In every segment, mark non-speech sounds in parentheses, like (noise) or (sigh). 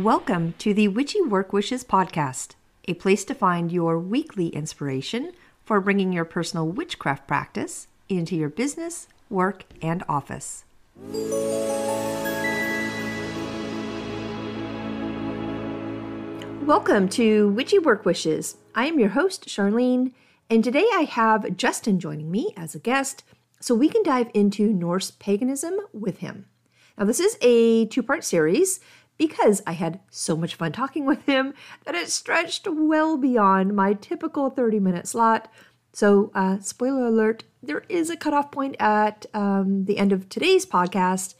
Welcome to the Witchy Work Wishes podcast, a place to find your weekly inspiration for bringing your personal witchcraft practice into your business, work, and office. Welcome to Witchy Work Wishes. I am your host, Charlene, and today I have Justin joining me as a guest so we can dive into Norse paganism with him. Now, this is a two part series because I had so much fun talking with him that it stretched well beyond my typical 30 minute slot. So, uh, spoiler alert, there is a cutoff point at um, the end of today's podcast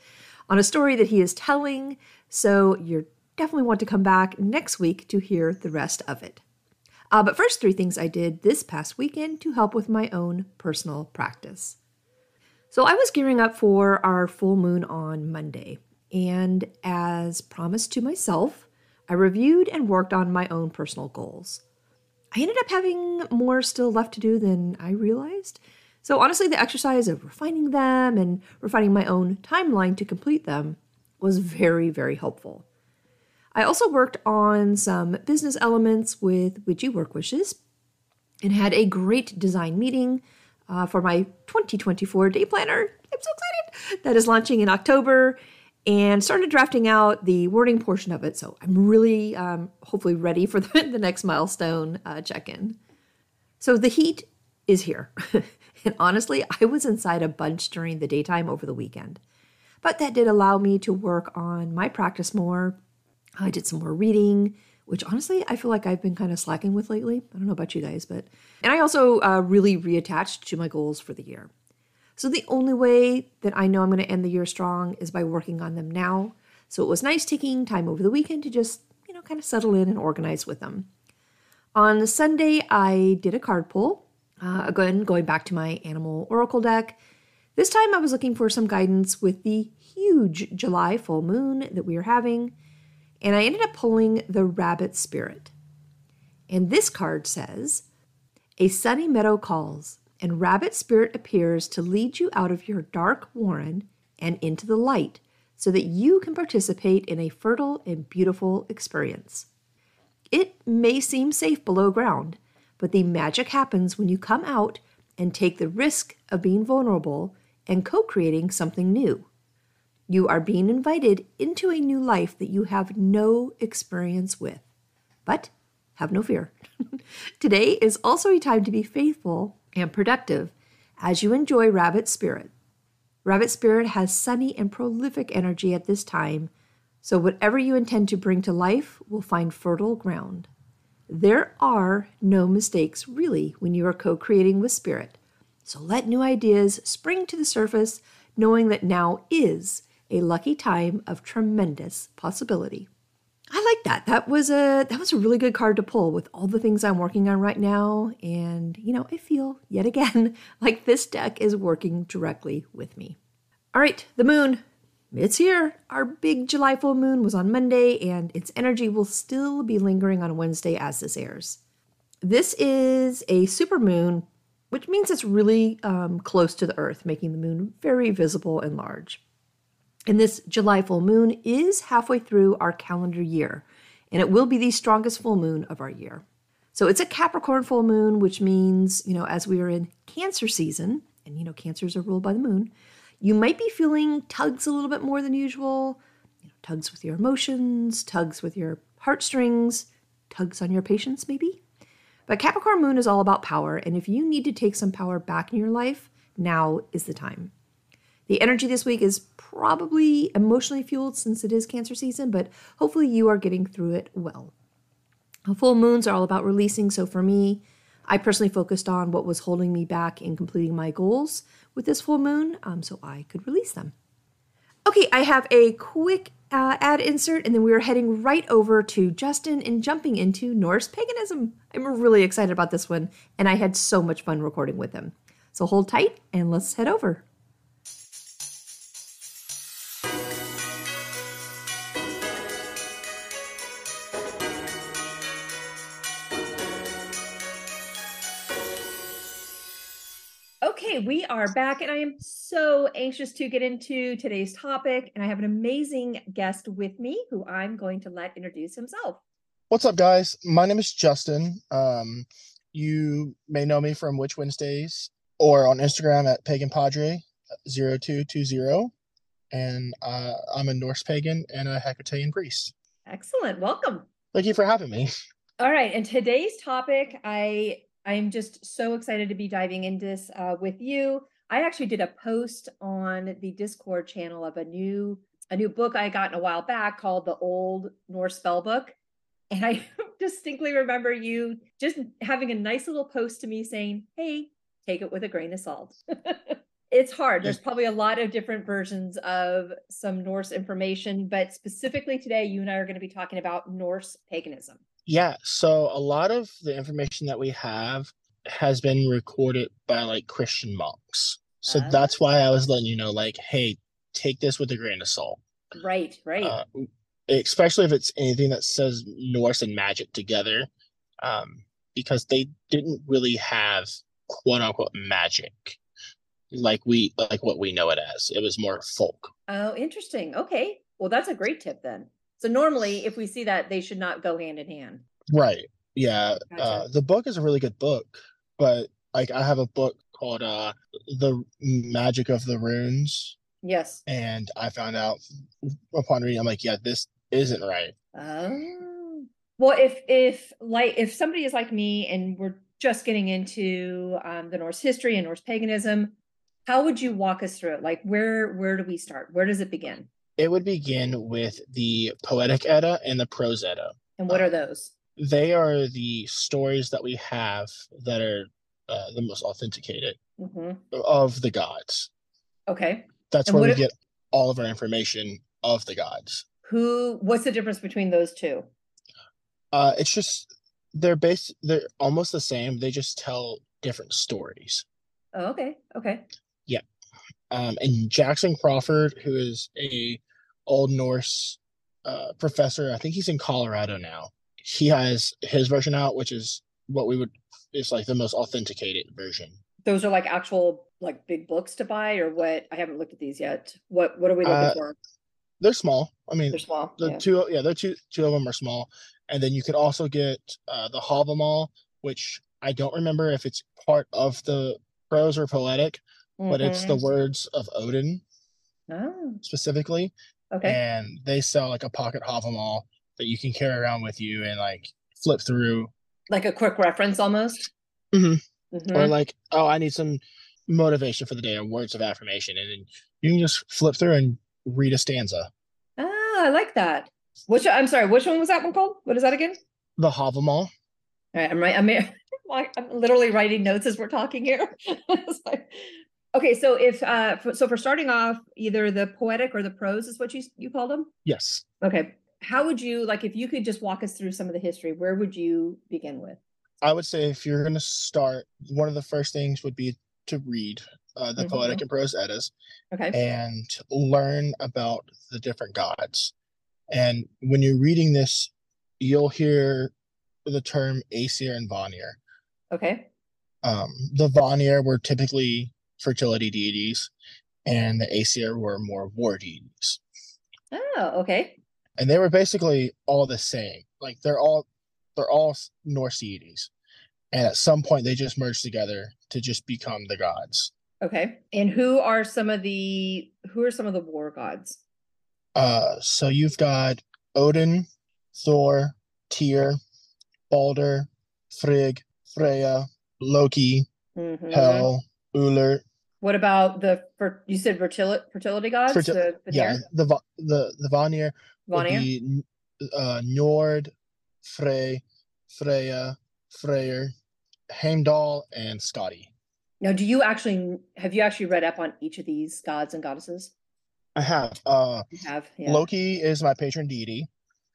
on a story that he is telling. So, you definitely want to come back next week to hear the rest of it. Uh, but first, three things I did this past weekend to help with my own personal practice. So, I was gearing up for our full moon on Monday. And as promised to myself, I reviewed and worked on my own personal goals. I ended up having more still left to do than I realized. So, honestly, the exercise of refining them and refining my own timeline to complete them was very, very helpful. I also worked on some business elements with Witchy Work Wishes and had a great design meeting uh, for my 2024 day planner. I'm so excited! That is launching in October and started drafting out the wording portion of it. So I'm really, um, hopefully, ready for (laughs) the, the next milestone uh, check in. So the heat is here. (laughs) and honestly, I was inside a bunch during the daytime over the weekend. But that did allow me to work on my practice more. I did some more reading, which honestly I feel like I've been kind of slacking with lately. I don't know about you guys, but. And I also uh, really reattached to my goals for the year. So the only way that I know I'm going to end the year strong is by working on them now. So it was nice taking time over the weekend to just, you know, kind of settle in and organize with them. On Sunday, I did a card pull. Uh, again, going back to my animal oracle deck. This time I was looking for some guidance with the huge July full moon that we are having, and I ended up pulling the Rabbit Spirit. And this card says, A sunny meadow calls and Rabbit Spirit appears to lead you out of your dark warren and into the light so that you can participate in a fertile and beautiful experience. It may seem safe below ground, but the magic happens when you come out and take the risk of being vulnerable and co creating something new. You are being invited into a new life that you have no experience with. But have no fear. (laughs) Today is also a time to be faithful and productive as you enjoy Rabbit Spirit. Rabbit Spirit has sunny and prolific energy at this time, so whatever you intend to bring to life will find fertile ground. There are no mistakes, really, when you are co creating with Spirit. So let new ideas spring to the surface, knowing that now is a lucky time of tremendous possibility. I like that. That was a that was a really good card to pull with all the things I'm working on right now and you know, I feel yet again (laughs) like this deck is working directly with me. All right, the moon. It's here. Our big July full moon was on Monday and its energy will still be lingering on Wednesday as this airs. This is a super moon, which means it's really um, close to the earth, making the moon very visible and large. And this July full moon is halfway through our calendar year, and it will be the strongest full moon of our year. So it's a Capricorn full moon, which means, you know, as we are in Cancer season, and you know, Cancers are ruled by the moon, you might be feeling tugs a little bit more than usual. You know, tugs with your emotions, tugs with your heartstrings, tugs on your patience, maybe. But Capricorn moon is all about power, and if you need to take some power back in your life, now is the time. The energy this week is probably emotionally fueled since it is Cancer season, but hopefully you are getting through it well. Full moons are all about releasing, so for me, I personally focused on what was holding me back in completing my goals with this full moon um, so I could release them. Okay, I have a quick uh, ad insert, and then we are heading right over to Justin and jumping into Norse paganism. I'm really excited about this one, and I had so much fun recording with him. So hold tight and let's head over. Okay, we are back, and I am so anxious to get into today's topic. And I have an amazing guest with me who I'm going to let introduce himself. What's up, guys? My name is Justin. Um, you may know me from Witch Wednesdays or on Instagram at Pagan Padre 0220. And uh, I'm a Norse pagan and a Hecatean priest. Excellent. Welcome. Thank you for having me. All right. And today's topic, I I'm just so excited to be diving into this uh, with you. I actually did a post on the Discord channel of a new a new book I got in a while back called The Old Norse Spell Book. And I (laughs) distinctly remember you just having a nice little post to me saying, Hey, take it with a grain of salt. (laughs) it's hard. There's probably a lot of different versions of some Norse information, but specifically today, you and I are going to be talking about Norse paganism. Yeah, so a lot of the information that we have has been recorded by like Christian monks. So Ah. that's why I was letting you know, like, hey, take this with a grain of salt. Right, right. Uh, especially if it's anything that says Norse and magic together, um, because they didn't really have quote unquote magic like we like what we know it as. It was more folk. oh, interesting. Okay. Well, that's a great tip then. So normally if we see that, they should not go hand in hand. Right. Yeah. Gotcha. Uh, the book is a really good book, but like I have a book called uh The Magic of the Runes, Yes. and I found out upon reading, I'm like, yeah, this isn't right. Oh. Well, if if like if somebody is like me and we're just getting into um, the Norse history and Norse paganism, how would you walk us through it? Like where where do we start? Where does it begin? It would begin with the Poetic Edda and the Prose Edda. And what are those? They are the stories that we have that are uh, the most authenticated hmm of the gods. Okay. That's And where we if- get all of our information of the gods. Who? What's the difference between those two? Uh, it's just they're based they're almost the same. They just tell different stories. Oh, okay. Okay. Um, and Jackson Crawford, who is a Old Norse uh, professor, I think he's in Colorado now. He has his version out, which is what we would is like the most authenticated version. Those are like actual like big books to buy, or what? I haven't looked at these yet. What What are we looking Uh, for? They're small. I mean, They're small. the yeah. two yeah, they're two two of them are small, and then you could also get uh, the Havamal, which I don't remember if it's part of the prose or poetic, but it's the Mhm. words of Odin Oh, specifically. Okay. and they sell like a pocket Havamal that you can carry around with you and like flip through, like a quick reference almost. Mhm. Mhm. or like, oh, I need some motivation for the day or words of affirmation, and then you can just flip through and read a stanza. Ah, I like that. Which I'm sorry, which one was that one called? What is that again? The Havamal. All right, I'm right. I'm, (laughs) I'm literally writing notes as we're talking here. (laughs) It's like- okay, so if uh, for, so for starting off, either the poetic or the prose is what you you called them. Yes. Okay, how would you like if you could just walk us through some of the history? Where would you begin with? I would say if you're going to start, one of the first things would be to read uh, the Mhm. poetic and prose eddas Okay. and learn about the different gods. And when you're reading this, you'll hear the term Aesir and Vanir. Okay. Um, the Vanir were typically fertility deities, and the Aesir were more war deities. Oh, okay. And they were basically all the same. Like they're all they're all Norse deities. And at some point they just merged together to just become the gods. Okay. And who are some of the who are some of the war gods? Uh so you've got Odin, Thor, Tyr, Balder, Frigg, Freya, Loki, Mhm. Hel, Uller, What about the you said fertility fertility gods? Fertil- the, the yeah, the Va- the the Vanir would Vanir? be uh, Njord, Frey, Freya, Freyr, Heimdall, and Skadi. Now, do you actually have you actually read up on each of these gods and goddesses? I have. Uh, You have, yeah. Loki is my patron deity.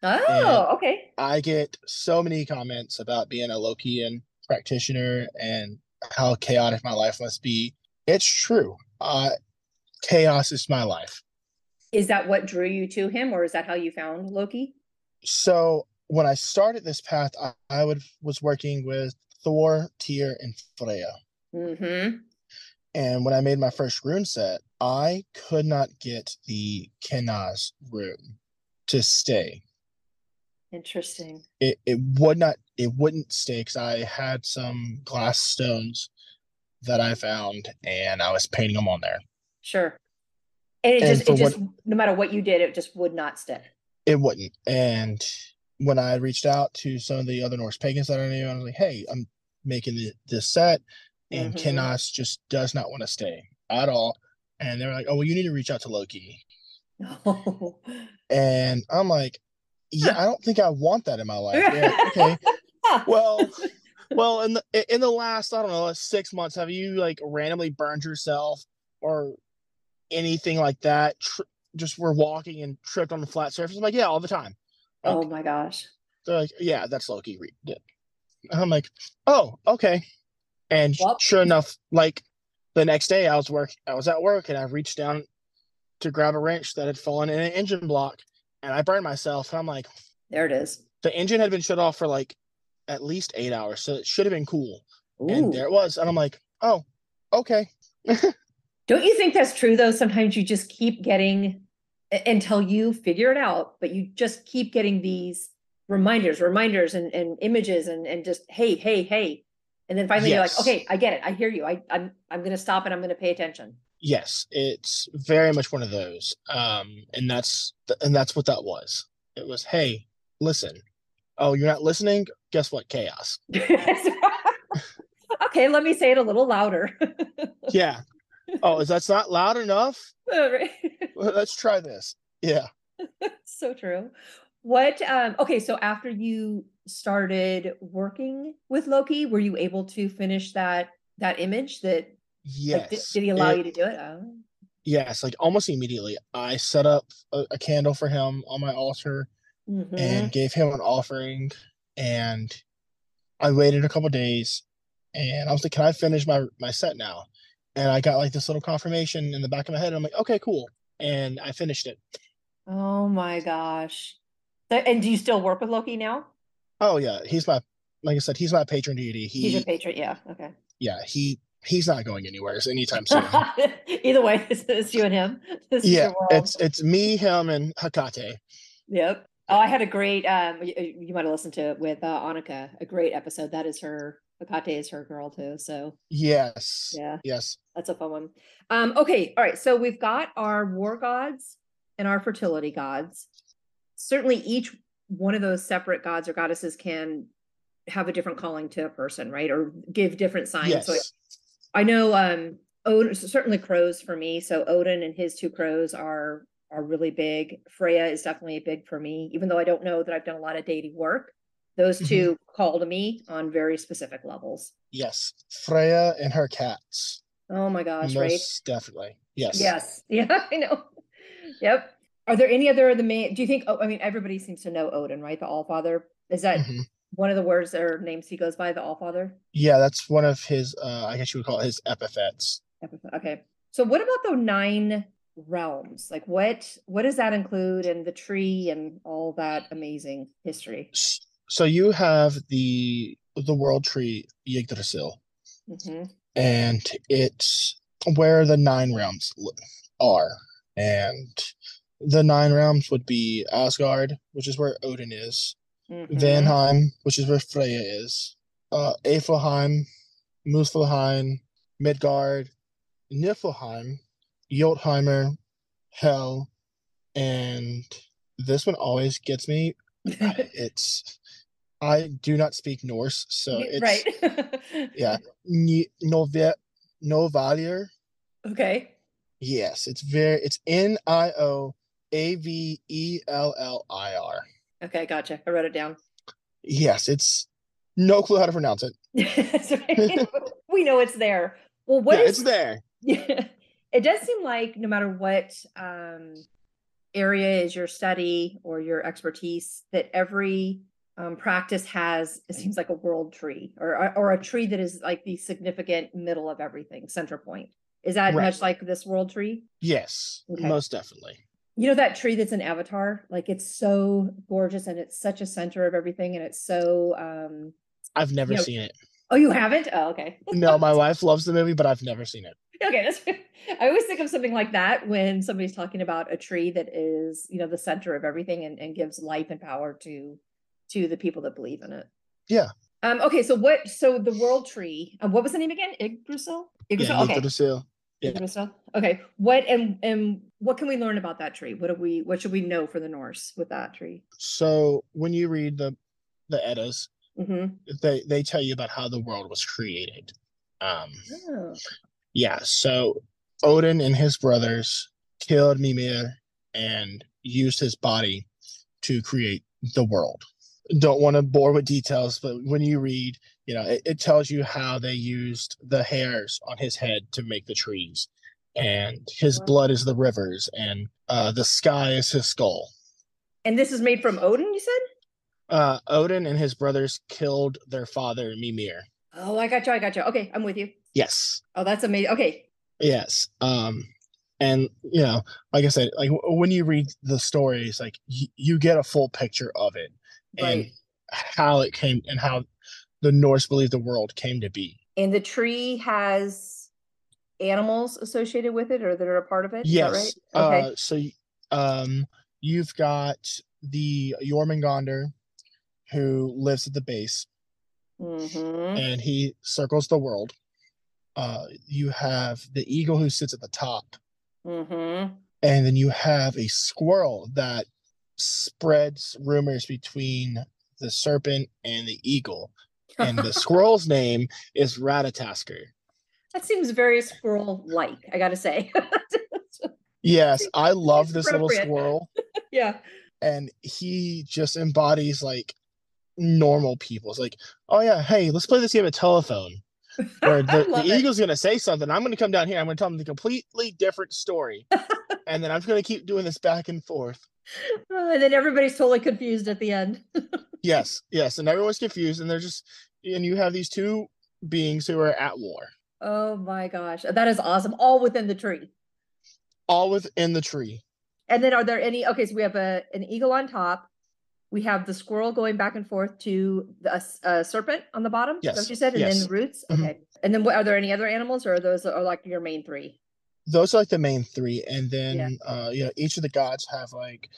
Oh, okay. I get so many comments about being a Lokian practitioner and how chaotic my life must be. It's true. Uh, chaos is my life. Is that what drew you to him, or is that how you found Loki? So when I started this path, I, I would was working with Thor, Tyr, and Freya. Mm-hmm. And when I made my first rune set, I could not get the Kenaz rune to stay. Interesting. It it would not it wouldn't stay because I had some glass stones that I found and I was painting them on there. Sure. And it And just it just what- no matter what you did, it just would not stick. It wouldn't. And when I reached out to some of the other Norse pagans that I knew, I was like, "Hey, I'm making the, this set, and Mhm. Kenaz just does not want to stay at all." And they were like, "Oh, well, you need to reach out to Loki." No. (laughs) And I'm like, "Yeah, I don't think I want that in my life." They're like, (laughs) okay, well, well, in the in the last I don't know six months, have you like randomly burned yourself or anything like that? Tr- just were walking and tripped on the flat surface. I'm like, yeah, all the time. oh my gosh. They're like, yeah, that's Loki did. And I'm like, oh, okay. And Well- sure enough, like the next day, I was work, I was at work, and I reached down to grab a wrench that had fallen in an engine block, and I burned myself. And I'm like, There it is. the engine had been shut off for like at least eight hours, so it should have been cool. Ooh. And there it was, and I'm like, oh, okay. (laughs) Don't you think that's true though? Sometimes you just keep getting until you figure it out, but you just keep getting these reminders, reminders and, and images and, and just hey, hey, hey. And then finally Yes. you're like, okay, I get it. I hear you. I, I'm I'm gonna stop and I'm gonna pay attention. Yes, it's very much one of those, um, and that's th- and that's what that was. It was, hey, listen. Oh, you're not listening. Guess what? Chaos. (laughs) okay, let me say it a little louder. (laughs) Yeah. Oh, is that's not loud enough? Right. (laughs) Let's try this. Yeah. so true. What um okay, so after you started working with Loki, were you able to finish that that image that Yes. like, did, did he allow it- you to do it? Oh. Yes, like almost immediately. I set up a, a candle for him on my altar Mhm. and gave him an offering, and I waited a couple days, and I was like, "Can I finish my my set now?" And I got like this little confirmation in the back of my head. and I'm like, "Okay, cool," and I finished it. Oh my gosh. And do you still work with Loki now? Oh yeah, he's my like I said, he's my patron deity. He's a patron. Yeah. Okay. yeah he he's not going anywhere anytime soon. (laughs) Either way, (laughs) it's, it's you and him. (laughs) This yeah, it's it's me, him, and Hecate. Yep. Oh, I had a great um you, you might have listened to it with uh Annika, a great episode. That is her Hecate is her girl too. So Yes. yeah, Yes. that's a fun one. Um, okay, all right. So we've got our war gods and our fertility gods. Certainly each one of those separate gods or goddesses can have a different calling to a person, right? Or give different signs. Yes. So I know um Odin certainly crows for me. So Odin and his two crows are are really big. Freya is definitely big for me, even though I don't know that I've done a lot of deity work. Those Mhm. two call to me on very specific levels. Yes. Freya and her cats. Oh my gosh, Most right? definitely. Yes. Yes. (laughs) Yeah, I know. Yep. Are there any other of the main do you think oh I mean everybody seems to know Odin, right? The Allfather. Is that Mhm. one of the words or names he goes by, the Allfather? Yeah, that's one of his uh I guess you would call it his epithets. Epithet- Okay. So what about the nine realms? Like what what does that include and the tree and all that amazing history? So you have the the world tree Yggdrasil, Mhm. and it's where the nine realms are. And the nine realms would be Asgard, which is where Odin is, Mhm. Vanaheim, which is where Freya is, uh, Alfheim, Muspelheim, Midgard, Niflheim, Jotunheimer, Hell, and this one always gets me. (laughs) It's I do not speak Norse, so it's right. (laughs) yeah, Ni- Nove Novalier. okay. Yes, it's very it's N I O A V E L L I R. Okay, gotcha. I wrote it down. Yes, it's no clue how to pronounce it. (laughs) We know it's there. Well, what yeah, is it's there. Yeah, it does seem like no matter what um, area is your study or your expertise, that every um, practice has it seems like a world tree or or a tree that is like the significant middle of everything, center point. Is that Right. much like this world tree? Yes, Okay. most definitely. You know that tree that's an Avatar, like it's so gorgeous and it's such a center of everything, and it's so um, I've never Yeah. seen it. Oh, you haven't? Oh, okay. no, my wife loves the movie, but I've never seen it. Okay, that's I always think of something like that when somebody's talking about a tree that is, you know, the center of everything and, and gives life and power to to the people that believe in it. Yeah. Um, okay, so what so the world tree, uh, what was the name again? Yggdrasil? Yggdrasil? Yeah, okay. Yggdrasil. Yeah. Yggdrasil. Okay. What and and what can we learn about that tree? What do we what should we know for the Norse with that tree? So when you read the the Eddas, hmm they they tell you about how the world was created. Um, Oh. yeah. So Odin and his brothers killed Mimir and used his body to create the world. Don't want to bore with details, but when you read, you know, it, it tells you how they used the hairs on his head to make the trees, and his Wow. blood is the rivers, and uh, the sky is his skull. And this is made from Odin, you said? Uh, Odin and his brothers killed their father Mimir. Oh, I got you. I got you. Okay, I'm with you. Yes, Oh, that's amazing. Okay. yes. Um, and you know, like I said, like when you read the stories, like y- you get a full picture of it and how it came and how the Norse believe the world came to be. And the tree has animals associated with it or that are a part of it? Yes. right? Okay. Uh, so um, you've got the Jormungandr who lives at the base mm-hmm. and he circles the world. Uh, you have the eagle who sits at the top, Mm-hmm. and then you have a squirrel that spreads rumors between the serpent and the eagle. And the (laughs) squirrel's name is Ratatoskr. that seems very squirrel-like, I gotta say. (laughs) Yes, I love this little squirrel. (laughs) yeah. and he just embodies like normal people. It's like, oh yeah, hey, let's play this game of telephone. Where (laughs) the, the eagle's gonna say something, I'm gonna come down here, I'm gonna tell them the completely different story, (laughs) and then I'm just gonna keep doing this back and forth. Uh, and then everybody's totally confused at the end. (laughs) Yes, yes, and everyone's confused, and they're just, and you have these two beings who are at war, Oh my gosh. That is awesome. All within the tree. all within the tree. And then are there any okay, so we have a an eagle on top. We have the squirrel going back and forth to the a s- a serpent on the bottom. Yes, what you said? And then yes. the roots. Mhm. Okay. And then what are there any other animals or are those are like your main three? Those are like the main three, and then uh, you know, each of the gods have like,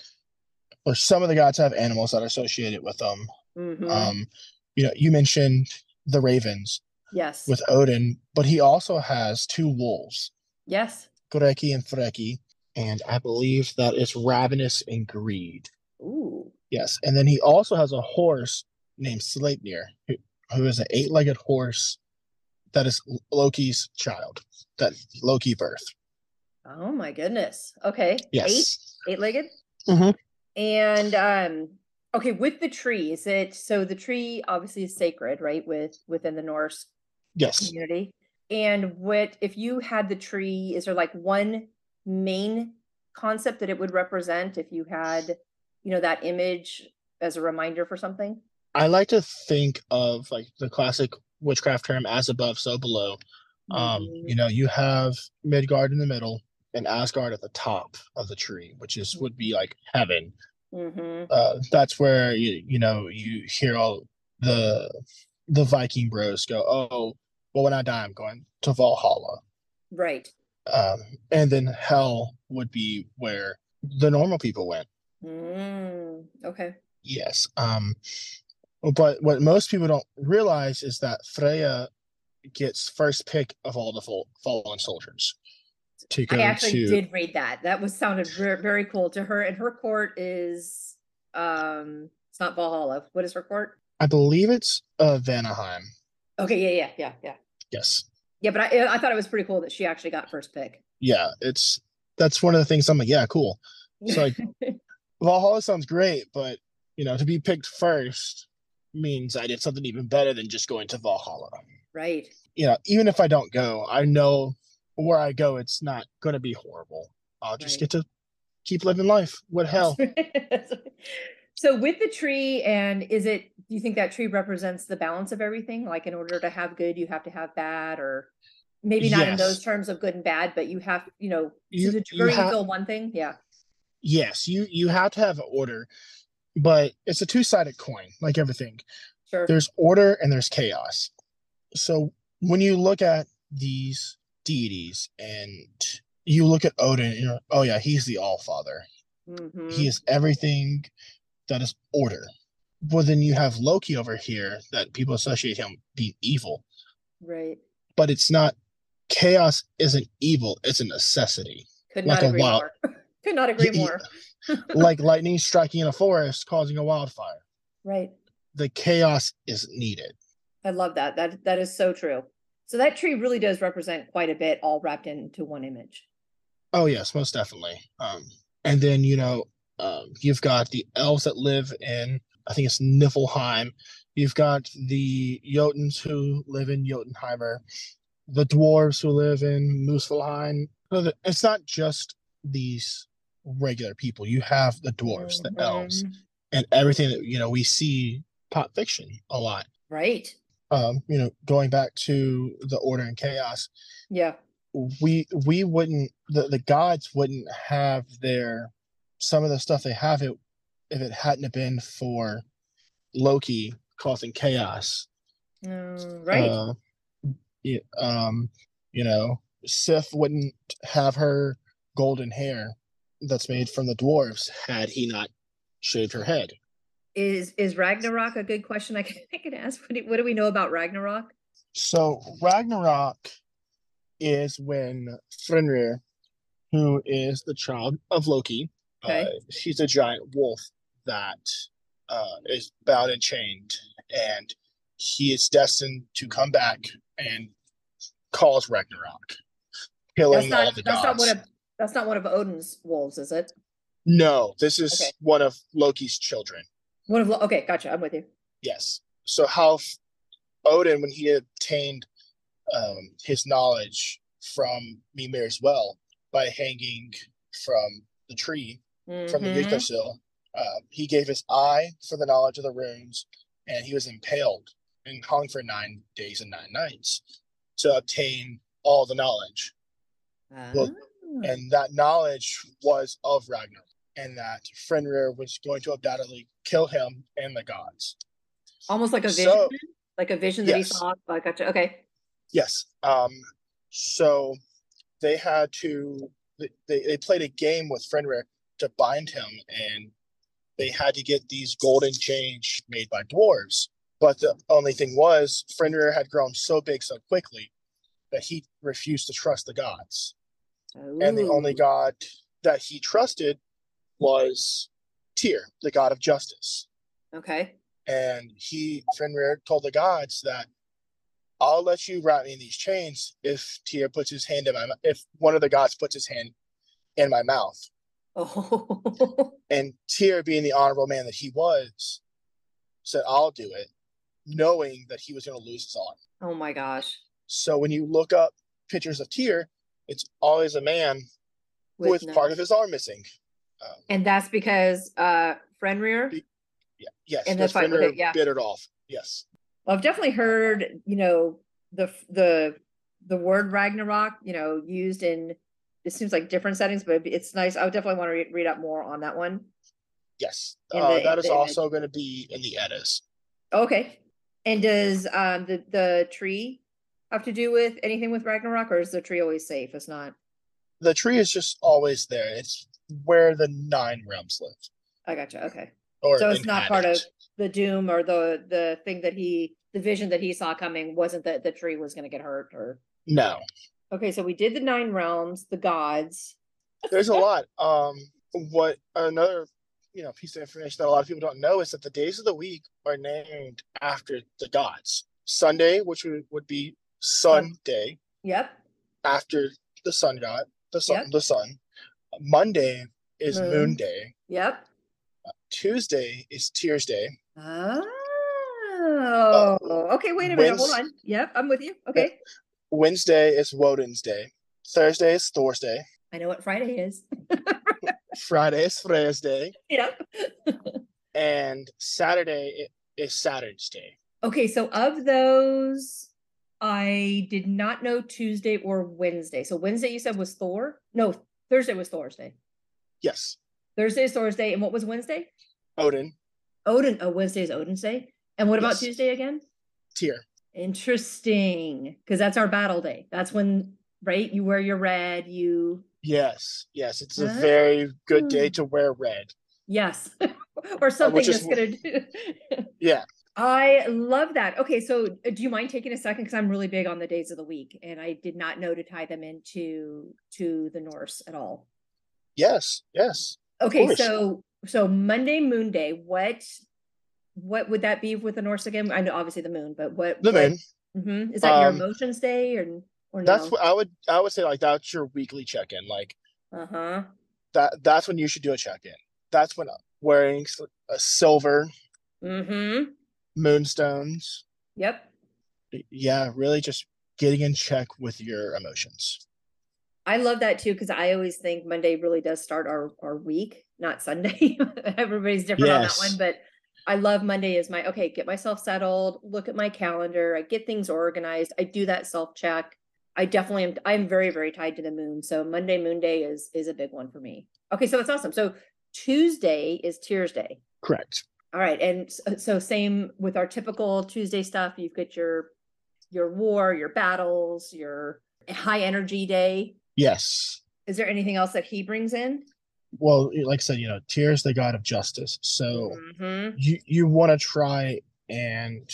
or some of the gods have animals that are associated with them. Mhm. Um, you know, you mentioned the ravens yes. with Odin, but he also has two wolves, yes. Greki and Freki, and I believe that it's Ravenous and Greed. Ooh. Yes, and then he also has a horse named Sleipnir, who, who is an eight-legged horse that is Loki's child, that Loki birthed. Oh my goodness. Okay. Yes. Eight eight legged? Mhm. And um okay, with the tree, is it so the tree obviously is sacred, right? With within the Norse Yes. community. And what if you had the tree, is there like one main concept that it would represent if you had, you know, that image as a reminder for something? I like to think of like the classic witchcraft term as above, so below. Um, Mhm. you know, you have Midgard in the middle and Asgard at the top of the tree, which is would be like heaven. Mhm. Uh, that's where you you know you hear all the the Viking bros go, oh, well, when I die, I'm going to Valhalla. Right. Um, and then hell would be where the normal people went. Mm, okay. Yes. Um, but what most people don't realize is that Freya gets first pick of all the fal- fallen soldiers to go I actually to. did read that. That was sounded very, very cool to her. And her court is um it's not Valhalla. What is her court? I believe it's uh, Vanaheim. Okay, yeah, yeah, yeah, yeah. Yes. Yeah, but I I thought it was pretty cool that she actually got first pick. Yeah. It's that's one of the things I'm like, yeah, cool. So like (laughs) Valhalla sounds great, but you know, to be picked first means I did something even better than just going to Valhalla. right. You know, even if I don't go, I know where I go, it's not going to be horrible. I'll just Right. get to keep living life. What (laughs) hell? so with the tree and is it do you think that tree represents the balance of everything like in order to have good you have to have bad or maybe not in those terms of good and bad but you have you know You- to the you degree you ha- feel one thing yeah yes, you you have to have order, but it's a two-sided coin, like everything. sure There's order and there's chaos. So when you look at these deities and you look at Odin, you know, oh yeah, he's the All Father. Mhm. He is everything that is order. Well, then you have Loki over here that people associate him being evil, Right. but it's not. Chaos isn't evil; it's a necessity. Could Like not a wild-. (laughs) Could not agree more. (laughs) like lightning striking in a forest, causing a wildfire. Right. The chaos is needed. I love that. That that is so true. So that tree really does represent quite a bit, all wrapped into one image. Oh yes, most definitely. Um, and then you know, um, you've got the elves that live in, I think it's Niflheim. You've got the Jotuns who live in Jotunheimer, the dwarves who live in Muspelheim. So It's not just these regular people. You have the dwarves, the elves, Mhm. and everything that you know we see pop fiction a lot. Right. Um, you know, going back to the order and chaos, Yeah. we we wouldn't the, the gods wouldn't have their some of the stuff they have it if it hadn't have been for Loki causing chaos. Mm, right. Uh, yeah, um, you know, Sif wouldn't have her golden hair that's made from the dwarves had he not shaved her head. is is Ragnarok a good question? I can, (laughs) I can ask. What do, what do we know about Ragnarok? So Ragnarok is when Fenrir, who is the child of Loki, Okay. uh, he's a giant wolf that uh, is bound and chained, and he is destined to come back and cause Ragnarok, killing That's all the that's not gods. one of that's not one of Odin's wolves, is it? No, this is Okay. one of Loki's children. One of Lo- okay, gotcha. I'm with you. Yes. So how Odin, when he obtained um, his knowledge from Mimir's well by hanging from the tree from the Mhm. Yggdrasil, uh, he gave his eye for the knowledge of the runes, and he was impaled and hung for nine days and nine nights to obtain all the knowledge. well, Ah. And that knowledge was of Ragnar, and that Fenrir was going to undoubtedly kill him and the gods. almost like a vision, So- like a vision that Yes. he saw. I gotcha. Okay. Yes. Um, so they had to they, they they played a game with Fenrir to bind him and they had to get these golden chains made by dwarves. But the only thing was Fenrir had grown so big so quickly that he refused to trust the gods. And the only god that he trusted was Tyr, the god of justice. Okay. And he, Fenrir, told the gods that I'll let you wrap me in these chains if Tyr puts his hand in my mouth, if one of the gods puts his hand in my mouth. Oh. (laughs) And Tyr, being the honorable man that he was, said, I'll do it, knowing that he was going to lose his arm. oh my gosh. So when you look up pictures of Tyr, it's always a man with, no- part of his arm missing. Um, and that's because uh Fenrir. Be- yeah, yes, And fight- okay, yeah. bit it off. Yes. Well, I've definitely heard, you know, the the the word Ragnarok, you know, used in it seems like different settings, but it's nice. I would definitely want to read, read up more on that one. Yes. Uh, the- that the also going to be in the Eddas. Okay. And does um the the tree have to do with anything with Ragnarok, or is the tree always safe? It's not. The tree is just always there. It's where the nine realms live. I gotcha. Okay. Or So it's not part of the doom or the the thing that he the vision that he saw coming wasn't that the tree was going to get hurt or. No. Okay, so we did the nine realms, the gods. There's a lot. Um, what another you know piece of information that a lot of people don't know is that the days of the week are named after the gods. Sunday, which would, would be Sun um, Day, Yep. after the sun god, the sun, Yep. the sun. Monday is Moon. Moon Day. Yep. Uh, Tuesday is Tyr's Day. Oh, okay. Wait a minute. Hold on. Yep, I'm with you. Okay. Wednesday is Woden's Day. Thursday is Thor's Day. I know what Friday is. (laughs) Friday is Freya's Day. yep. And Saturday is Saturn's Day. Okay, so of those, I did not know Tuesday or Wednesday. So Wednesday you said was Thor? No, Thursday was Thor's day. Yes. Thursday is Thor's day. And what was Wednesday? Odin, Odin. Oh, Wednesday is Odin's day. And what about Yes. Tuesday again? Tyr. Interesting. Because that's our battle day. That's when, right? You wear your red, you. Yes, yes, it's a very good day Ah. to wear red. Yes. (laughs) or something that's going to do. (laughs) Yeah. I love that. Okay, so uh, do you mind taking a second because I'm really big on the days of the week and I did not know to tie them into to the Norse at all. Yes, yes. Okay, so so Monday Moon Day, what what would that be with the Norse again? I know obviously the moon, but what The what, moon. Mhm. Is that your Um, emotions day or or That's what I would I would say like that's your weekly check-in. Like uh-huh. that that's when you should do a check-in. That's when wearing a silver Mm-hmm. Moonstones. Yep. Yeah, really just getting in check with your emotions. I love that too because I always think Monday really does start our our week, not Sunday. (laughs) Everybody's different on that one, but I love Monday as my okay, get myself settled, look at my calendar, I get things organized, I do that self check. I definitely am I'm very very tied to the moon. So Monday moon day is is a big one for me. Okay, so that's awesome. So Tuesday is Tyr's Day. Correct. All right, and so, so same with our typical Tuesday stuff. You've got your your war, your battles, your high energy day. Yes. Is there anything else that he brings in? Well, like I said, you know, Tyr's the god of justice. So Mhm. you you want to try and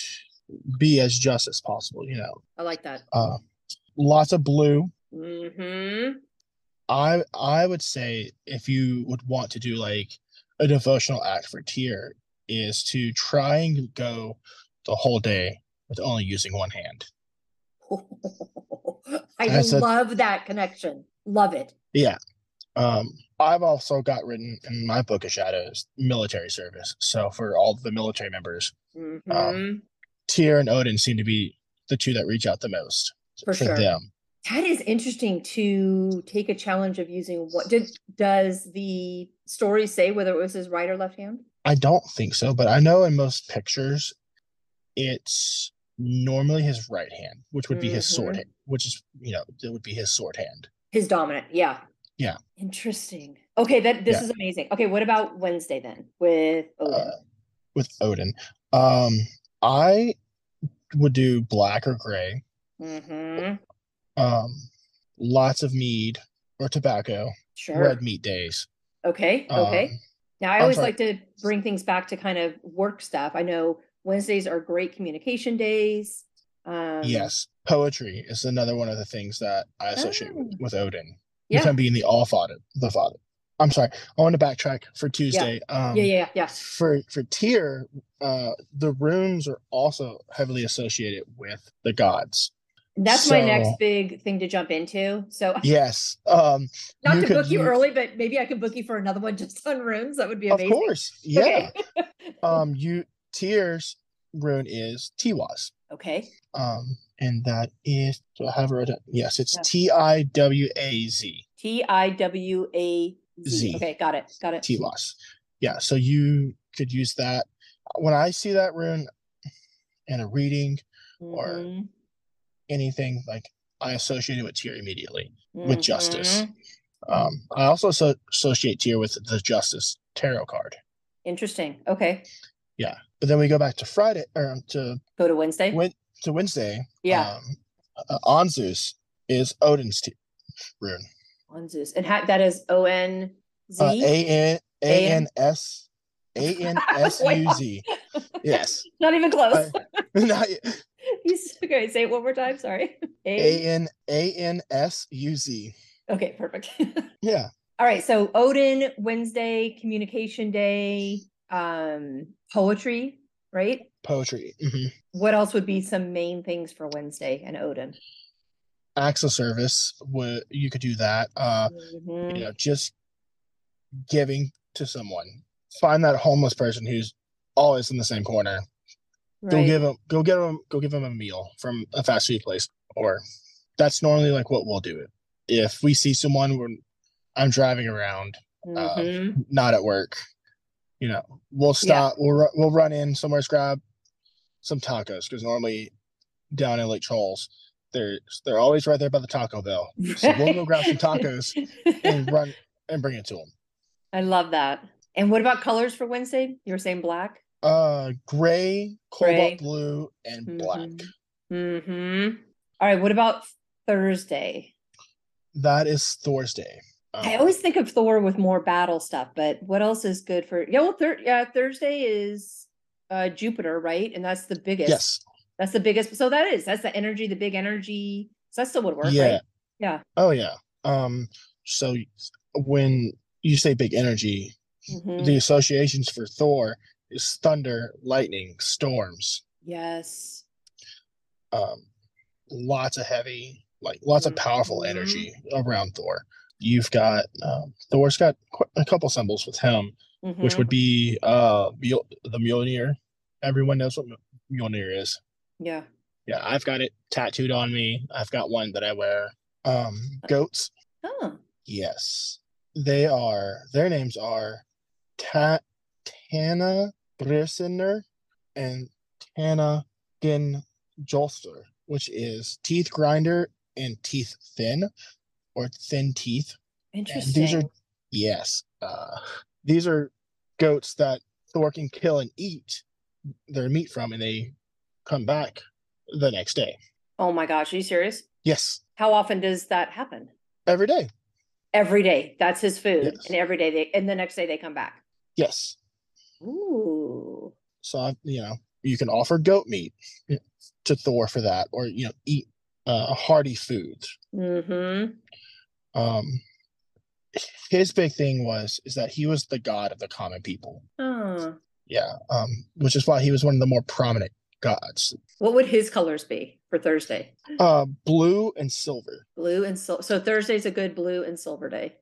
be as just as possible, you know. I like that. Uh lots of blue. hmm I I would say if you would want to do like a devotional act for Tyr is to try and go the whole day with only using one hand. (laughs) I That's a- love that connection. Love it. Yeah. Um, I've also got written in my book of shadows military service. So for all the military members, Mhm. Tyr and Odin seem to be the two that reach out the most For sure. them. That is interesting to take a challenge of using what did does the story say whether it was his right or left hand? I don't think so, but I know in most pictures, it's normally his right hand, which would be his sword Mhm. hand, which is you know it would be his sword hand. His dominant, yeah. Yeah. Interesting. Okay, that this Yeah. is amazing. Okay, what about Wednesday then with Odin? Uh, with Odin. Um, I would do black or gray. Mm-hmm. Um, lots of mead or tobacco. Sure. Red meat days. Okay. Okay. Um, Now, I I'm always sorry. like to bring things back to kind of work stuff. I know Wednesdays are great communication days. Um, yes, poetry is another one of the things that I associate with, Oh. with Odin. Yeah. With him being the all father, the father. I'm sorry. I want to backtrack for Tuesday. Um, yeah. Yeah. Yeah. for for Tyr, uh, the runes are also heavily associated with the gods. That's my next big thing to jump into. So, (laughs) Yes, um, not to book you use- early, but maybe I could book you for another one just on runes. That would be amazing. of course, (laughs) yeah. Okay. um, you Tyr's rune is Tiwaz, okay. um, and that is so I have it. Yes, it's. T I W A Z. T I W A Z. Okay. Got it. Got it. Tiwaz. Yeah, so you could use that. When I see that rune in a reading, or- Mhm, anything like I associate it with Tyr immediately. with justice. Um, I also so- associate Tyr with the Justice tarot card. Interesting. Okay. Yeah, but then we go back to Friday or to Go to Wednesday. Wed- to Wednesday. yeah. um, uh, Ansuz is Odin's t- rune. Ansuz. And ha- that is O N Z. Uh, A N A? N S A N (laughs) S U Z. Yes. (laughs) Not even close. I- (laughs) Not okay. Say it one more time. Sorry. A N A N S U Z. Okay, perfect. Yeah. All right. So Odin Wednesday, communication day, um, poetry, right? Poetry. hmm What else would be some main things for Wednesday and Odin? Acts of service. Would you could do that. Uh, Mhm. you know, just giving to someone. Find that homeless person who's always in the same corner. Go Right. give them, go get them, go give them a meal from a fast food place. Or that's normally like what we'll do. If we see someone when I'm driving around, Mhm. not at work, you know, we'll stop. We'll ru- we'll run in somewhere, grab some tacos because normally down in Lake Charles, they're they're always right there by the Taco Bell. So we'll go grab some tacos and (laughs) run and bring it to them. I love that. And what about colors for Wednesday? You were saying black? Uh, gray, cobalt Gray. blue, and black. Mhm. Mm-hmm. All right. What about Thursday? That is Thor's day. I Um, always think of Thor with more battle stuff, but what else is good for? Yeah, well, thir- yeah, Thursday is uh Jupiter, right? And that's the biggest. yes. That's the biggest. So that is that's the energy, the big energy. So that still would work, Yeah. right? Yeah. Oh yeah. Um. So when you say big energy, Mhm. the associations for Thor is thunder, lightning, storms. Yes. Um, lots of heavy, like lots of powerful Mhm. energy around Thor. You've got um, Thor's got a couple symbols with him, which Mhm. would be uh Mjol- the Mjolnir. Everyone knows what Mj- Mjolnir is. yeah. Yeah, I've got it tattooed on me. I've got one that I wear. Um, goats. Oh. Yes, they are. Their names are Ta- Tana and Tana Gin Jolster, which is teeth grinder and teeth thin, or thin teeth. And Interesting. these are yes, uh, these are goats that Thor can kill and eat their meat from, and they come back the next day. oh my gosh, are you serious? Yes, How often does that happen? every day. Every day. That's his food. Yes. And every day they and the next day they come back. Yes. Ooh. So I, you know, you can offer goat meat to Thor for that, or you know, eat uh, hearty food. Mm-hmm. Um, his big thing was is that he was the god of the common people. Oh. Yeah, um, which is why he was one of the more prominent gods. What would his colors be for Thursday? Uh, blue and silver. Blue and silver. So Thursday's a good blue and silver day.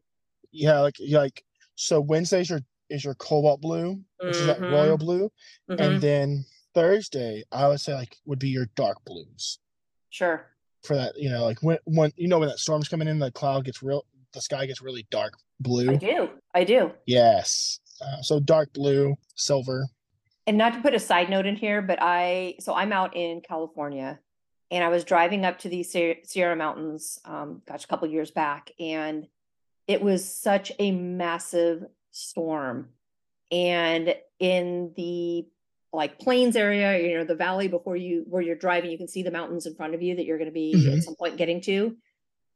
Yeah, like like so Wednesday's your is your cobalt blue, which is that Mhm. royal blue, Mhm. and then Thursday I would say like would be your dark blues. Sure. for that, you know, like when when you know when that storm's coming in, the cloud gets real, the sky gets really dark blue. I do. I do. Yes, uh, so dark blue, silver. And not to put a side note in here, but I so I'm out in California and I was driving up to the Sierra Sierra Mountains, um, gosh, a couple years back, and it was such a massive storm. And in the like plains area, you know, the valley before you where you're driving, you can see the mountains in front of you that you're going to be at Mhm. some point getting to.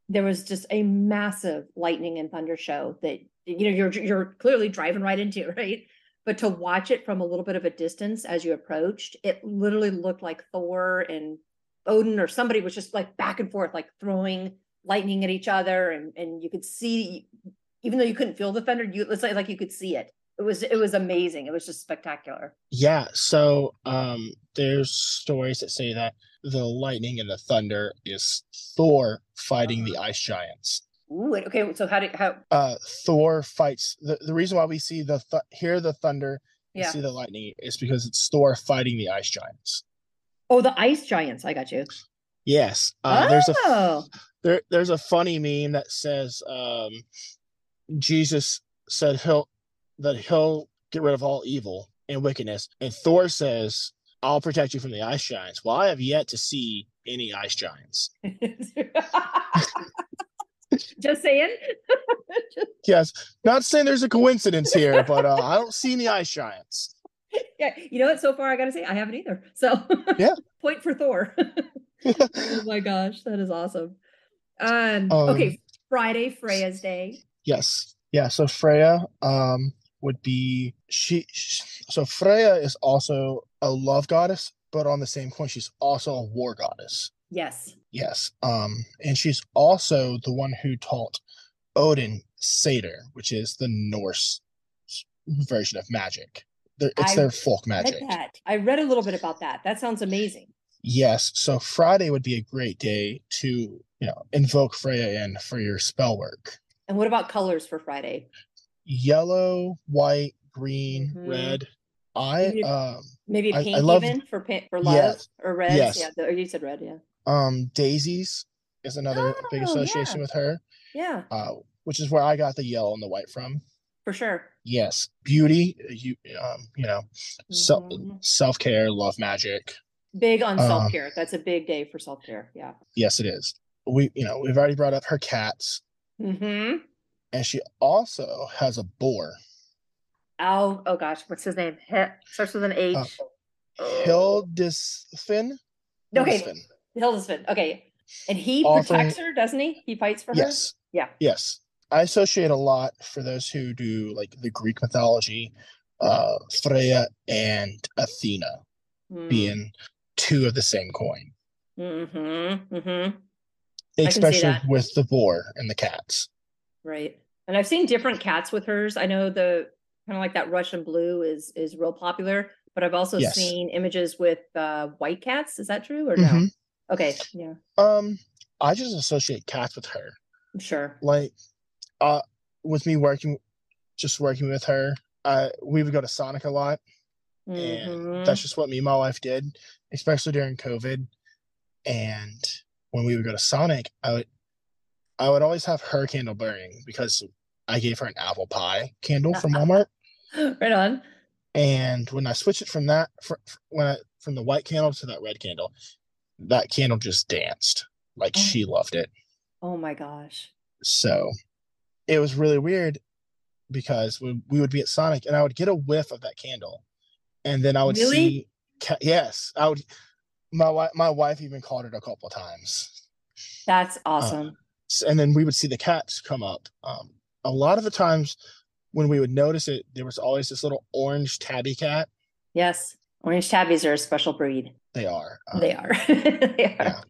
There was just a massive lightning and thunder show that you know you're you're clearly driving right into, (laughs) right? But to watch it from a little bit of a distance as you approached, it literally looked like Thor and Odin or somebody was just like back and forth, like throwing lightning at each other, and and you could see, even though you couldn't feel the thunder, you it's like like you could see it. It was it was amazing. It was just spectacular. Yeah, so um, there's stories that say that the lightning and the thunder is Thor fighting the ice giants. Ooh, okay. So how did how? Uh, Thor fights the the reason why we see the th- hear the thunder and Yeah. see the lightning is because it's Thor fighting the ice giants. Oh, the ice giants. I got you. Yes, uh, there's a oh, there there's a funny meme that says um Jesus said he'll that he'll get rid of all evil and wickedness. And Thor says, I'll protect you from the ice giants. Well, I have yet to see any ice giants. (laughs) just saying. (laughs) Yes, not saying there's a coincidence here, but uh, I don't see any ice giants. yeah, you know what? So far, I got to say, I haven't either. So (laughs) Yeah. point for Thor. oh my gosh, that is awesome. Um, okay, Um, Friday, Freya's Day. Yes. Yeah, so Freya um would be she sh- so Freya is also a love goddess, but on the same coin she's also a war goddess. Yes. Yes. Um, and she's also the one who taught Odin Seidr, which is the Norse version of magic. It's I their folk magic. that. I read a little bit about that. That sounds amazing. Yes. So Friday would be a great day to, you know, invoke Freya in for your spell work. And what about colors for Friday? Yellow, white, green, Mhm. red. I Maybe- um Maybe I- I pink love- even for pink for love Yes. or red. Yes. Yeah, or you said red. Yeah. um daisies is another big Oh, association with her. Yeah, Uh, which is where I got the yellow and the white from. for sure. Yes, beauty. You um, you know, so, Mhm. self care, love magic. Big on Um, self care. That's a big day for self care. Yeah. Yes, it is. We you know we've already brought up her cats, Hmm. and she also has a boar. Oh, oh gosh, what's his name? He- starts with an H. Uh, Oh. Hildisfin. Okay. Hildisfin. Hildesvin. Okay. And he Offering- protects her, doesn't he? He fights for her? Yes. Yeah. Yes. I associate a lot for those who do like the Greek mythology, uh Freya and Athena Mm. being two of the same coin. Mm-hmm. Mm-hmm. Especially with the boar and the cats. Right. And I've seen different cats with hers. I know the kind of like that Russian blue is is real popular, but I've also Yes. seen images with uh white cats. Is that true or no? Mhm. Okay. Yeah. Um, I just associate cats with her. Sure. Like, uh, with me working, just working with her, uh, we would go to Sonic a lot, and Mhm. that's just what me and my wife did, especially during COVID. And when we would go to Sonic, I would, I would always have her candle burning because I gave her an apple pie candle from (laughs) Walmart. right on. And when I switched it from that, fr- fr- when I, from the white candle to that red candle, that candle just danced like Oh. she loved it. Oh my gosh. So it was really weird because we, we would be at Sonic and I would get a whiff of that candle. And then I would Really? see, ca- yes, I would. My wife, my wife even called it a couple of times, That's awesome. S- and then we would see the cats come up. Um, a lot of the times when we would notice it, there was always this little orange tabby cat. yes. Orange tabbies are a special breed. They are. um, They are. (laughs) they are. yeah.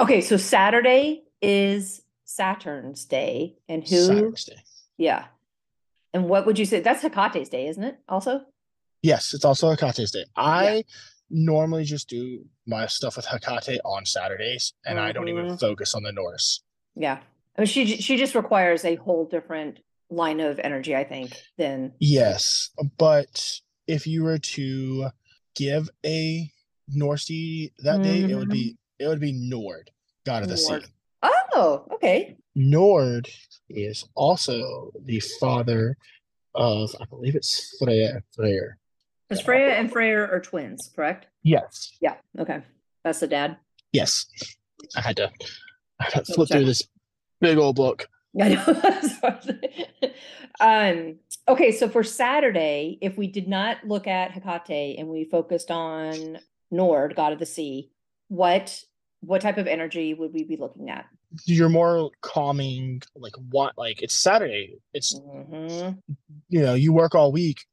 Okay, so Saturday is Saturn's day. And who Saturn's Day. yeah. And what would you say? That's Hecate's day, isn't it? Also? Yes, it's also Hecate's Day. I normally just do my stuff with Hecate on Saturdays, and I don't even Mhm. focus on the Norse. Yeah. I mean she she just requires a whole different line of energy, I think, than Yes, but if you were to give a Norse deity that day, it would be it would be Njord, god of the Nord. sea. Oh, okay. Njord is also the father of I believe it's Freya. Freyr. Because Freya and Freyr are twins, correct? Yes. Yeah. Okay. That's the dad. Yes. I had to, I had to flip through this big old book. I know. (laughs) um, okay, so for Saturday, if we did not look at Hecate and we focused on Njord, god of the sea, what what type of energy would we be looking at? You're more calming, like what? Like it's Saturday. It's Mhm. you know you work all week.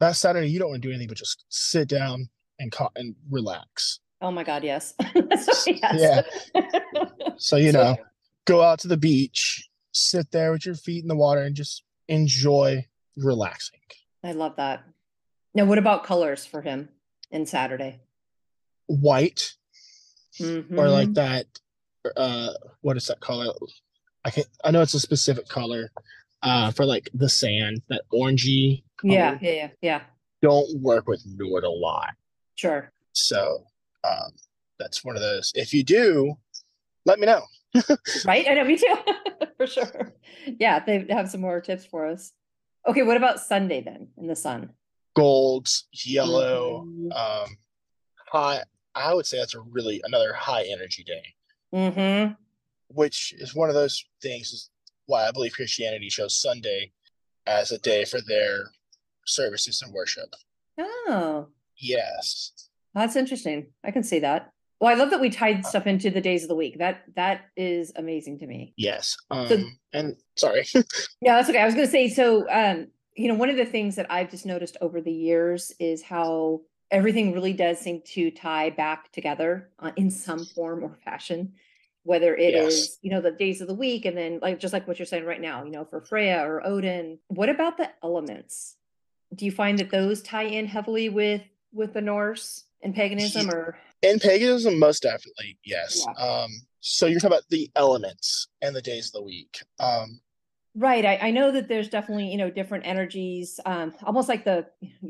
That Saturday you don't want to do anything but just sit down and ca- and relax. Oh my God, yes. (laughs) So, yes. Yeah. (laughs) So you know, go out to the beach, sit there with your feet in the water, and just enjoy relaxing. I love that. Now, what about colors for him in Saturday? White or Mhm. like that. Uh, what is that color? I can I know it's a specific color. Uh, for like the sand, that orangey. Yeah, yeah, yeah, yeah. Don't work with Njord a lot. Sure. So um, that's one of those. If you do, let me know. (laughs) Right? I know, me too. (laughs) for sure. Yeah, they have some more tips for us. Okay, what about Sunday then in the sun? Golds, yellow, Mhm. um, high. I would say that's a really another high energy day, Mm-hmm. which is one of those things. Is why I believe Christianity chose Sunday as a day for their services and worship. Oh, Yes, that's interesting. I can see that. Well, I love that we tied stuff into the days of the week. That that is amazing to me. yes. Um, and sorry. (laughs) Yeah, that's okay. I was going to say so um you know, one of the things that I've just noticed over the years is how everything really does seem to tie back together uh, in some form or fashion whether it is Yes. you know the days of the week and then like just like what you're saying right now you know for Freya or Odin what about the elements do you find that those tie in heavily with with the Norse and paganism or In paganism, most definitely, yes. Yeah. Um, so you're talking about the elements and the days of the week. Um, Right. I, I know that there's definitely, you know, different energies, um, almost like the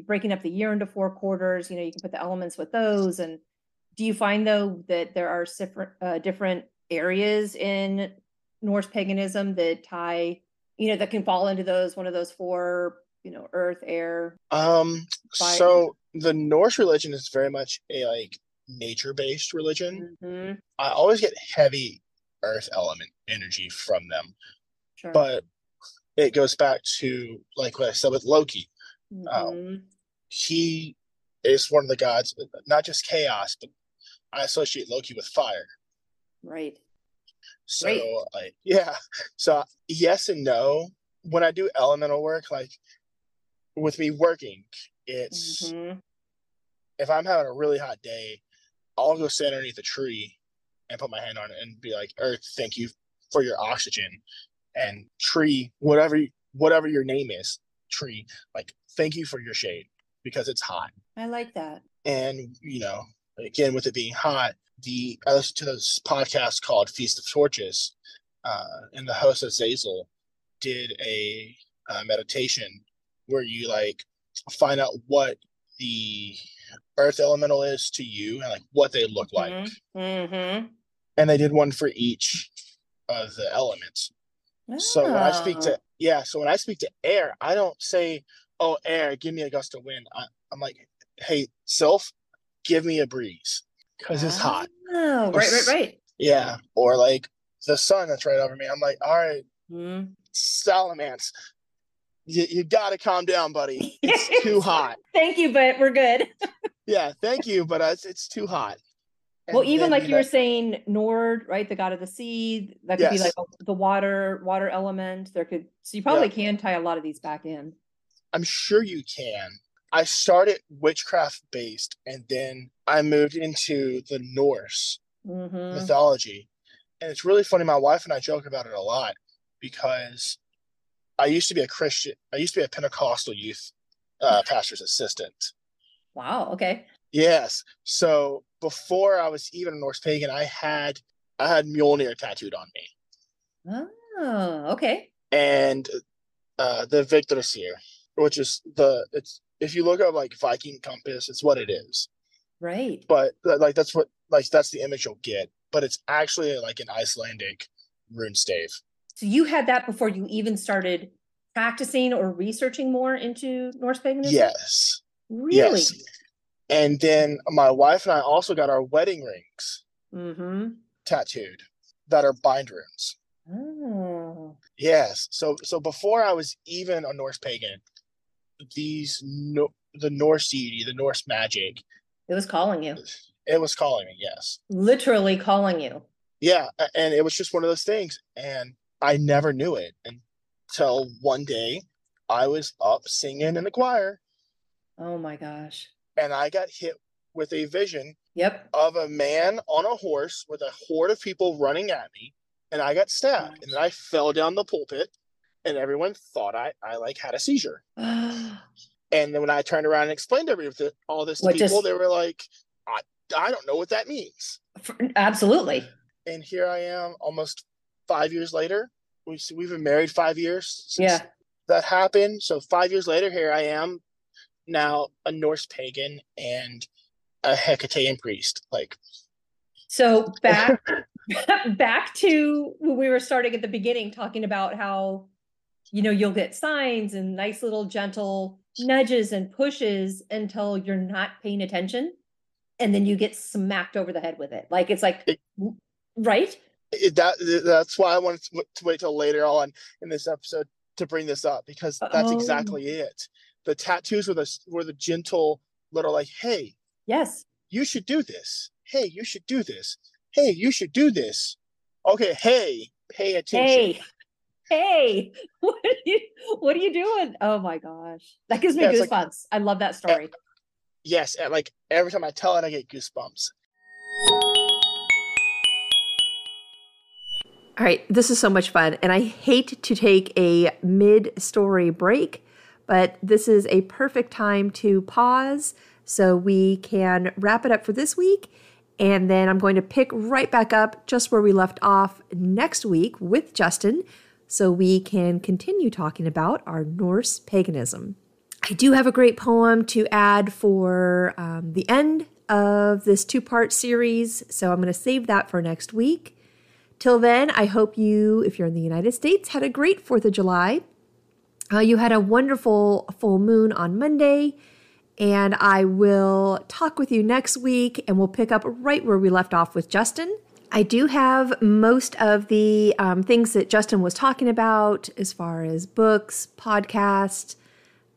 breaking up the year into four quarters, you know, you can put the elements with those. And do you find though that there are different, uh, different areas in Norse paganism that tie, you know, that can fall into those, one of those four, you know, earth, air. um, Fire. so the Norse religion is very much a like nature-based religion. Mhm, I always get heavy earth element energy from them, Sure. but it goes back to like what I said with Loki. Mhm, He is one of the gods, not just chaos, but I associate Loki with fire. Right. So like (laughs) yeah. So yes and no. When I do elemental work, like with me working, it's mm-hmm. if I'm having a really hot day, I'll go sit underneath a tree and put my hand on it and be like, Earth, thank you for your oxygen. And tree, whatever whatever your name is, tree, like thank you for your shade because it's hot. I like that. And you know, again with it being hot, the I listened to this podcast called Feast of Torches, uh, and the host of Zazel did a, a meditation where you like find out what the earth elemental is to you and like what they look like. Mm-hmm. mm-hmm. And they did one for each of the elements. Oh. So when I speak to ah. yeah, so when I speak to air, I don't say, "Oh, air, give me a gust of wind." I, am like, "Hey, Sylph, give me a breeze because it's hot." Oh, right, right, right. Yeah, or like the sun that's right over me. I'm like, "All right, mm. Salamander, you, you got to calm down, buddy. It's (laughs) too hot. thank you, but we're good. (laughs) yeah, thank you, but it's, it's too hot. And well, even like you were saying, Njord, right? The god of the sea. That could yes. be like the water, water element. There could so you probably yeah. can tie a lot of these back in. I'm sure you can. I started witchcraft based, and then I moved into the Norse mm-hmm. mythology. And it's really funny. My wife and I joke about it a lot because I used to be a Christian. I used to be a Pentecostal youth uh, (laughs) pastor's assistant. Wow. Okay. Yes. So before I was even a Norse pagan, I had I had Mjolnir tattooed on me. Oh, okay. And uh, the Vegvisir, which is the it's if you look up like Viking compass, it's what it is. Right. But like that's what like that's the image you'll get. But it's actually like an Icelandic rune stave. So you had that before you even started practicing or researching more into Norse paganism? Yes. Really? Yes. And then my wife and I also got our wedding rings mm-hmm. tattooed that are bind runes. Oh. Yes. So so before I was even a Norse pagan, these no, the Norse deity, the Norse magic. It was calling you. It was calling me, yes. Literally calling you. Yeah, and it was just one of those things. And I never knew it until one day I was up singing in the choir. Oh my gosh. And I got hit with a vision yep. of a man on a horse with a horde of people running at me. And I got stabbed. And then I fell down the pulpit and everyone thought I, I like had a seizure. (sighs) and then when I turned around and explained everything, all this to what people, just... they were like, I, I don't know what that means. Absolutely. And here I am almost five years later. We we've been married five years since yeah. that happened. So five years later, here I am now a Norse pagan and a Hecatean priest. Like so back (laughs) back to when we were starting at the beginning, talking about how you know you'll get signs and nice little gentle nudges and pushes until you're not paying attention and then you get smacked over the head with it like it's like it, right that that's why I wanted to, to, wait till later on in this episode to bring this up because that's oh. exactly it. The tattoos were the were the gentle little like, hey, yes, you should do this. Hey, you should do this. Hey, you should do this. Okay, hey, pay attention. Hey, hey, (laughs) what are you what are you doing? Oh my gosh, that gives me yeah, goosebumps. Like, I love that story. Uh, yes, like every time I tell it, I get goosebumps. All right, this is so much fun, and I hate to take a mid story break, but this is a perfect time to pause so we can wrap it up for this week. And then I'm going to pick right back up just where we left off next week with Justin so we can continue talking about our Norse paganism. I do have a great poem to add for um, the end of this two part series, so I'm going to save that for next week. Till then, I hope you, if you're in the United States, had a great 4th of July. Uh, you had a wonderful full moon on Monday, and I will talk with you next week and we'll pick up right where we left off with Justin. I do have most of the um, things that Justin was talking about as far as books, podcasts,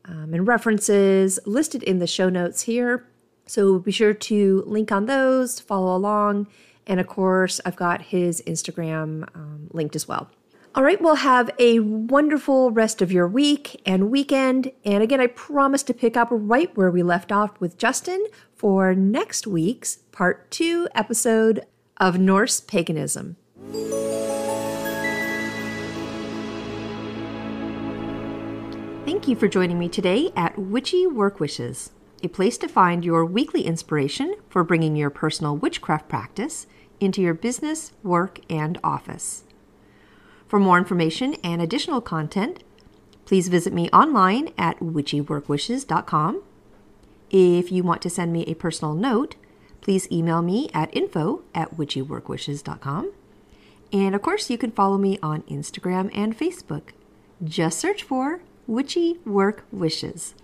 um, and references listed in the show notes here. So be sure to link on those, follow along, And of course, I've got his Instagram um, linked as well. All right, well, have a wonderful rest of your week and weekend. And again, I promise to pick up right where we left off with Justin for next week's part two episode of Norse paganism. Thank you for joining me today at Witchy Work Wishes, a place to find your weekly inspiration for bringing your personal witchcraft practice into your business, work, and office. For more information and additional content, please visit me online at witchyworkwishes.com. If you want to send me a personal note, please email me at info at witchyworkwishes.com. And of course, you can follow me on Instagram and Facebook. Just search for Witchy Work Wishes.